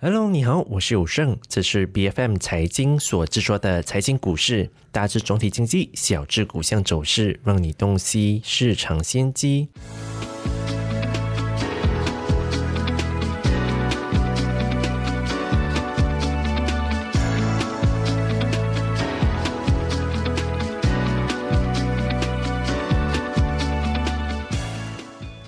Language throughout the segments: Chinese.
Hello，你好，我是有胜，这是 B F M 财经所制作的财经股市，大致总体经济，小至股项走势，让你洞悉市场先机。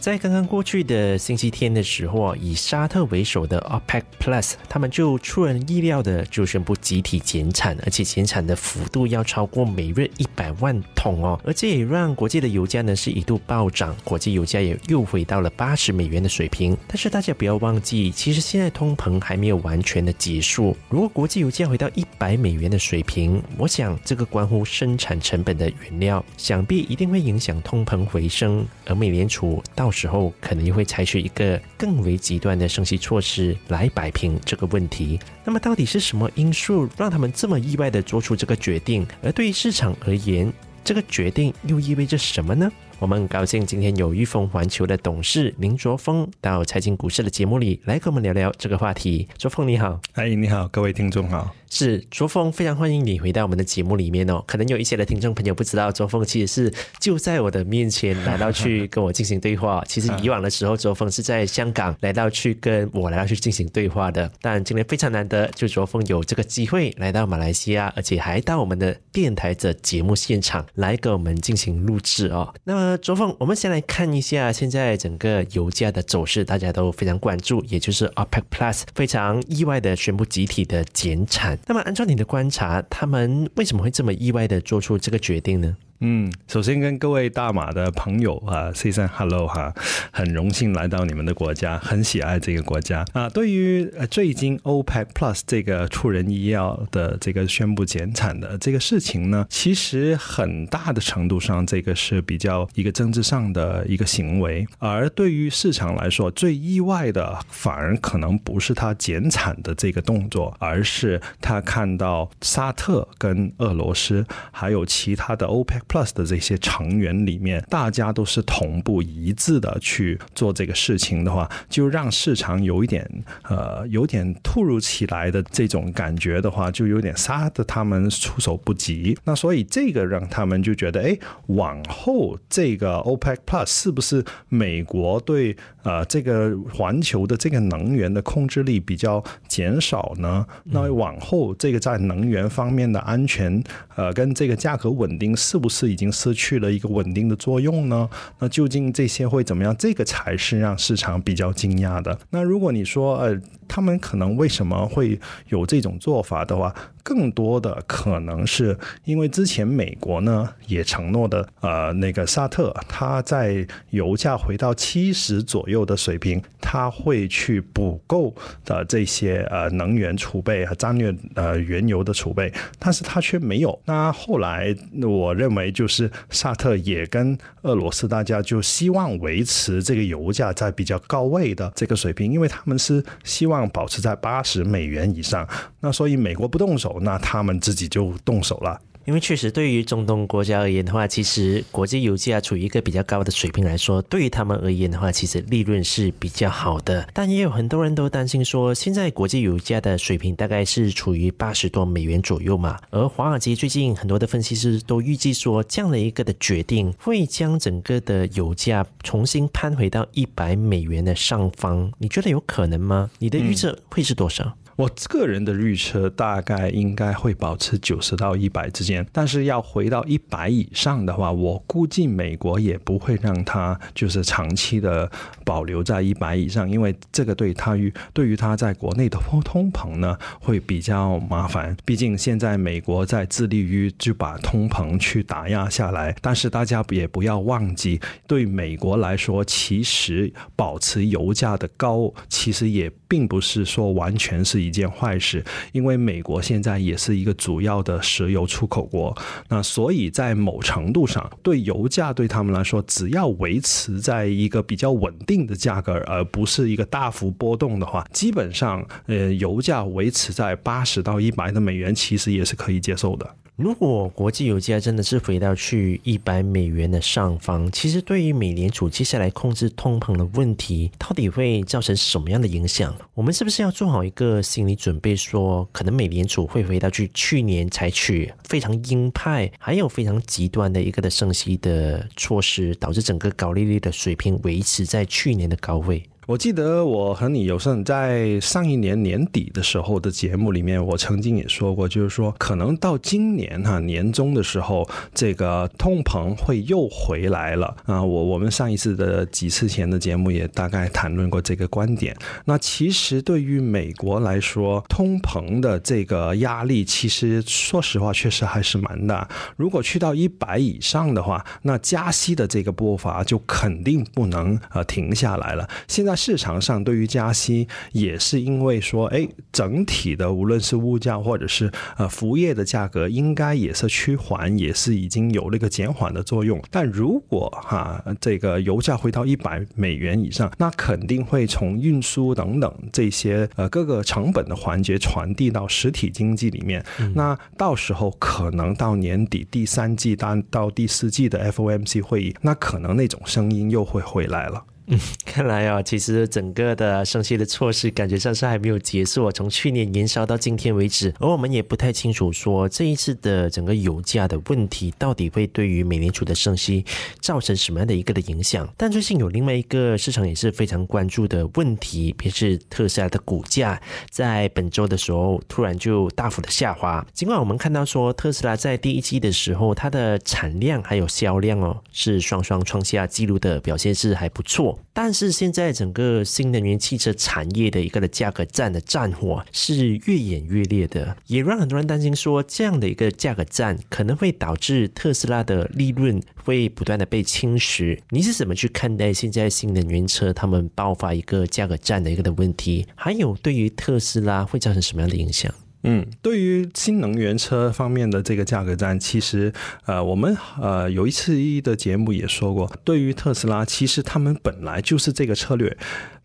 在刚刚过去的星期天的时候以沙特为首的 OPEC Plus，他们就出人意料的就宣布集体减产，而且减产的幅度要超过每日一百万桶哦，而这也让国际的油价呢是一度暴涨，国际油价也又回到了八十美元的水平。但是大家不要忘记，其实现在通膨还没有完全的结束。如果国际油价回到一百美元的水平，我想这个关乎生产成本的原料，想必一定会影响通膨回升，而美联储到。时候可能又会采取一个更为极端的升息措施来摆平这个问题。那么，到底是什么因素让他们这么意外的做出这个决定？而对于市场而言，这个决定又意味着什么呢？我们很高兴今天有裕丰环球的董事林卓峰到财经股市的节目里来跟我们聊聊这个话题。卓峰你好，嗨，你好，各位听众好。是卓峰，非常欢迎你回到我们的节目里面哦。可能有一些的听众朋友不知道，卓峰其实是就在我的面前来到去跟我进行对话。其实以往的时候，卓峰是在香港来到去跟我来到去进行对话的。但今天非常难得，就卓峰有这个机会来到马来西亚，而且还到我们的电台的节目现场来跟我们进行录制哦。那么卓峰，我们先来看一下现在整个油价的走势，大家都非常关注，也就是 OPEC Plus 非常意外的宣布集体的减产。那么，按照你的观察，他们为什么会这么意外的做出这个决定呢？嗯，首先跟各位大马的朋友啊，say 声 hello 哈，很荣幸来到你们的国家，很喜爱这个国家啊。对于最近 OPEC Plus 这个出人意料的这个宣布减产的这个事情呢，其实很大的程度上，这个是比较一个政治上的一个行为。而对于市场来说，最意外的反而可能不是他减产的这个动作，而是他看到沙特跟俄罗斯还有其他的 OPEC。Plus 的这些成员里面，大家都是同步一致的去做这个事情的话，就让市场有一点呃有点突如其来的这种感觉的话，就有点杀的他们措手不及。那所以这个让他们就觉得，哎，往后这个 OPEC Plus 是不是美国对呃这个环球的这个能源的控制力比较减少呢？那往后这个在能源方面的安全呃跟这个价格稳定是不是？是已经失去了一个稳定的作用呢？那究竟这些会怎么样？这个才是让市场比较惊讶的。那如果你说，呃，他们可能为什么会有这种做法的话？更多的可能是因为之前美国呢也承诺的，呃，那个沙特，他在油价回到七十左右的水平，他会去补够的这些呃能源储备和战略呃原油的储备，但是他却没有。那后来我认为就是沙特也跟俄罗斯大家就希望维持这个油价在比较高位的这个水平，因为他们是希望保持在八十美元以上。那所以美国不动手。那他们自己就动手了。因为确实，对于中东国家而言的话，其实国际油价处于一个比较高的水平来说，对于他们而言的话，其实利润是比较好的。但也有很多人都担心说，现在国际油价的水平大概是处于八十多美元左右嘛。而华尔街最近很多的分析师都预计说，这样的一个的决定会将整个的油价重新攀回到一百美元的上方。你觉得有可能吗？你的预测会是多少？我个人的预测大概应该会保持九十到一百之间，但是要回到一百以上的话，我估计美国也不会让它就是长期的保留在一百以上，因为这个对它于对于它在国内的通通膨呢会比较麻烦。毕竟现在美国在致力于就把通膨去打压下来，但是大家也不要忘记，对美国来说，其实保持油价的高，其实也并不是说完全是。一件坏事，因为美国现在也是一个主要的石油出口国，那所以在某程度上，对油价对他们来说，只要维持在一个比较稳定的价格，而不是一个大幅波动的话，基本上，呃，油价维持在八十到一百的美元，其实也是可以接受的。如果国际油价真的是回到去一百美元的上方，其实对于美联储接下来控制通膨的问题，到底会造成什么样的影响？我们是不是要做好一个心理准备，说可能美联储会回到去去年采取非常鹰派，还有非常极端的一个的升息的措施，导致整个高利率的水平维持在去年的高位？我记得我和你有幸在上一年年底的时候的节目里面，我曾经也说过，就是说可能到今年哈年中的时候，这个通膨会又回来了啊。我我们上一次的几次前的节目也大概谈论过这个观点。那其实对于美国来说，通膨的这个压力，其实说实话确实还是蛮大。如果去到一百以上的话，那加息的这个步伐就肯定不能呃停下来了。现在。市场上对于加息也是因为说，哎，整体的无论是物价或者是呃服务业的价格，应该也是趋缓，也是已经有那个减缓的作用。但如果哈这个油价回到一百美元以上，那肯定会从运输等等这些呃各个成本的环节传递到实体经济里面。那到时候可能到年底第三季到到第四季的 FOMC 会议，那可能那种声音又会回来了。嗯，看来啊，其实整个的升息的措施感觉上是还没有结束，从去年延烧到今天为止，而我们也不太清楚说这一次的整个油价的问题到底会对于美联储的升息造成什么样的一个的影响。但最近有另外一个市场也是非常关注的问题，便是特斯拉的股价在本周的时候突然就大幅的下滑。尽管我们看到说特斯拉在第一季的时候，它的产量还有销量哦是双双创下纪录的表现是还不错。但是现在整个新能源汽车产业的一个的价格战的战火是越演越烈的，也让很多人担心说，这样的一个价格战可能会导致特斯拉的利润会不断的被侵蚀。你是怎么去看待现在新能源车他们爆发一个价格战的一个的问题？还有对于特斯拉会造成什么样的影响？嗯，对于新能源车方面的这个价格战，其实呃，我们呃有一次一的节目也说过，对于特斯拉，其实他们本来就是这个策略。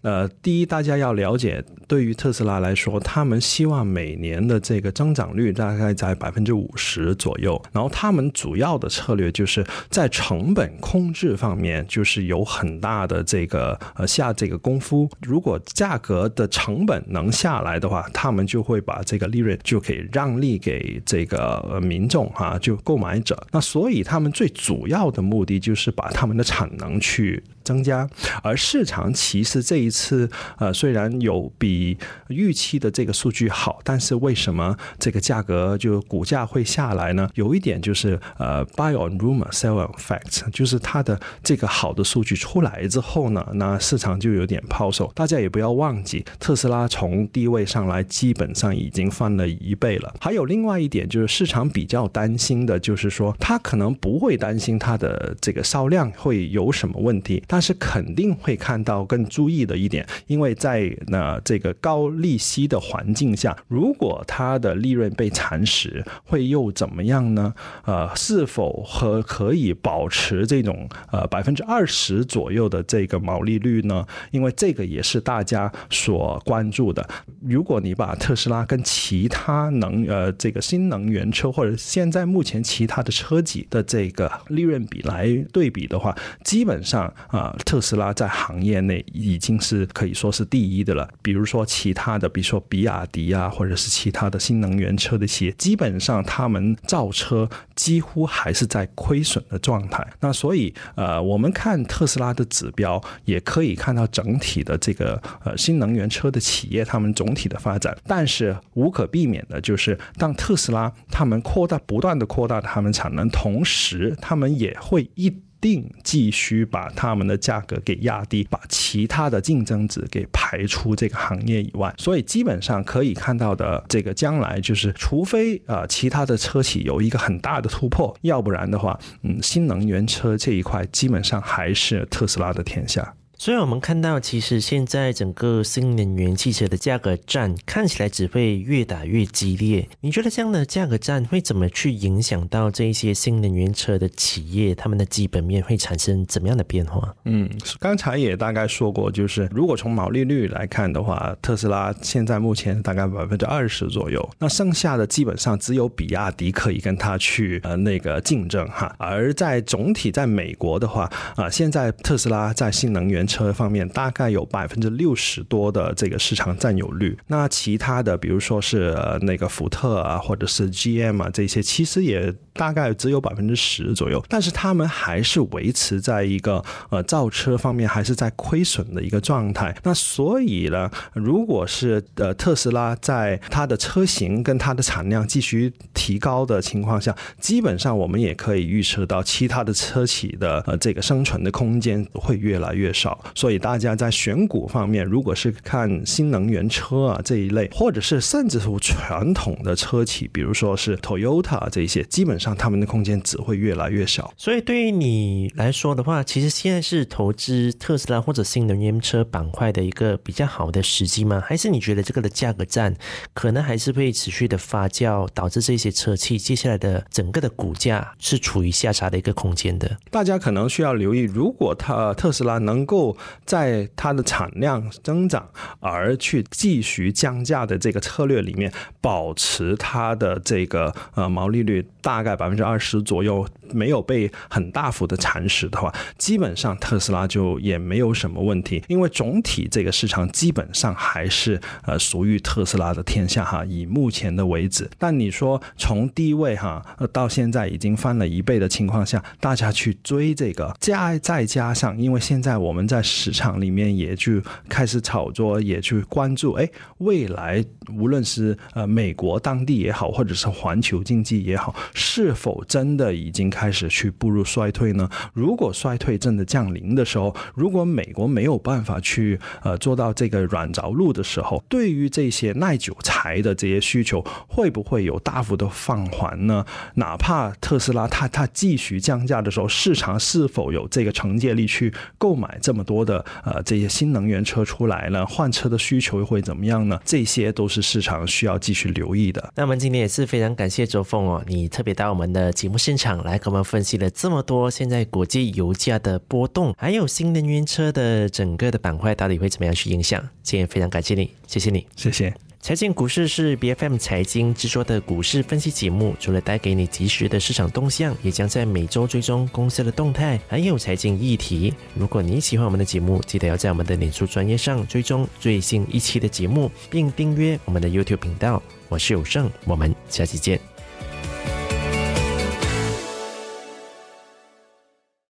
呃，第一，大家要了解，对于特斯拉来说，他们希望每年的这个增长率大概在百分之五十左右。然后，他们主要的策略就是在成本控制方面，就是有很大的这个呃下这个功夫。如果价格的成本能下来的话，他们就会把这个利润就可以让利给这个民众哈，就购买者。那所以，他们最主要的目的就是把他们的产能去。增加，而市场其实这一次，呃，虽然有比预期的这个数据好，但是为什么这个价格就股价会下来呢？有一点就是，呃，buy on rumor, sell on facts，就是它的这个好的数据出来之后呢，那市场就有点抛售。大家也不要忘记，特斯拉从低位上来，基本上已经翻了一倍了。还有另外一点就是，市场比较担心的就是说，它可能不会担心它的这个销量会有什么问题。但是肯定会看到更注意的一点，因为在那这个高利息的环境下，如果它的利润被蚕食，会又怎么样呢？呃，是否和可以保持这种呃百分之二十左右的这个毛利率呢？因为这个也是大家所关注的。如果你把特斯拉跟其他能呃这个新能源车或者现在目前其他的车企的这个利润比来对比的话，基本上啊。特斯拉在行业内已经是可以说是第一的了。比如说其他的，比如说比亚迪啊，或者是其他的新能源车的企业，基本上他们造车几乎还是在亏损的状态。那所以呃，我们看特斯拉的指标，也可以看到整体的这个呃新能源车的企业他们总体的发展。但是无可避免的就是，当特斯拉他们扩大不断的扩大他们产能，同时他们也会一。并继续把他们的价格给压低，把其他的竞争者给排出这个行业以外。所以基本上可以看到的，这个将来就是，除非啊其他的车企有一个很大的突破，要不然的话，嗯，新能源车这一块基本上还是特斯拉的天下。所以我们看到，其实现在整个新能源汽车的价格战看起来只会越打越激烈。你觉得这样的价格战会怎么去影响到这一些新能源车的企业，他们的基本面会产生怎么样的变化？嗯，刚才也大概说过，就是如果从毛利率来看的话，特斯拉现在目前大概百分之二十左右，那剩下的基本上只有比亚迪可以跟它去呃那个竞争哈。而在总体在美国的话啊，现在特斯拉在新能源车方面大概有百分之六十多的这个市场占有率。那其他的，比如说是那个福特啊，或者是 GM 啊这些，其实也大概只有百分之十左右。但是他们还是维持在一个呃造车方面还是在亏损的一个状态。那所以呢，如果是呃特斯拉在它的车型跟它的产量继续提高的情况下，基本上我们也可以预测到其他的车企的呃这个生存的空间会越来越少。所以大家在选股方面，如果是看新能源车啊这一类，或者是甚至是传统的车企，比如说是 Toyota 这些，基本上他们的空间只会越来越小。所以对于你来说的话，其实现在是投资特斯拉或者新能源车板块的一个比较好的时机吗？还是你觉得这个的价格战可能还是会持续的发酵，导致这些车企接下来的整个的股价是处于下杀的一个空间的？大家可能需要留意，如果它特斯拉能够在它的产量增长而去继续降价的这个策略里面，保持它的这个呃毛利率大概百分之二十左右，没有被很大幅的蚕食的话，基本上特斯拉就也没有什么问题，因为总体这个市场基本上还是呃属于特斯拉的天下哈。以目前的为止，但你说从低位哈到现在已经翻了一倍的情况下，大家去追这个加再加上，因为现在我们在在市场里面也去开始炒作，也去关注，哎，未来无论是呃美国当地也好，或者是环球经济也好，是否真的已经开始去步入衰退呢？如果衰退真的降临的时候，如果美国没有办法去呃做到这个软着陆的时候，对于这些耐久材的这些需求，会不会有大幅的放缓呢？哪怕特斯拉它它继续降价的时候，市场是否有这个承接力去购买这么多的呃这些新能源车出来呢？换车的需求会怎么样呢？这些都是市场需要继续留意的。那我们今天也是非常感谢周凤哦，你特别到我们的节目现场来给我们分析了这么多现在国际油价的波动，还有新能源车的整个的板块到底会怎么样去影响？今天非常感谢你，谢谢你，谢谢。财经股市是 B F M 财经制作的股市分析节目，除了带给你及时的市场动向，也将在每周追踪公司的动态，还有财经议题。如果你喜欢我们的节目，记得要在我们的脸书专业上追踪最新一期的节目，并订阅我们的 YouTube 频道。我是有胜，我们下期见。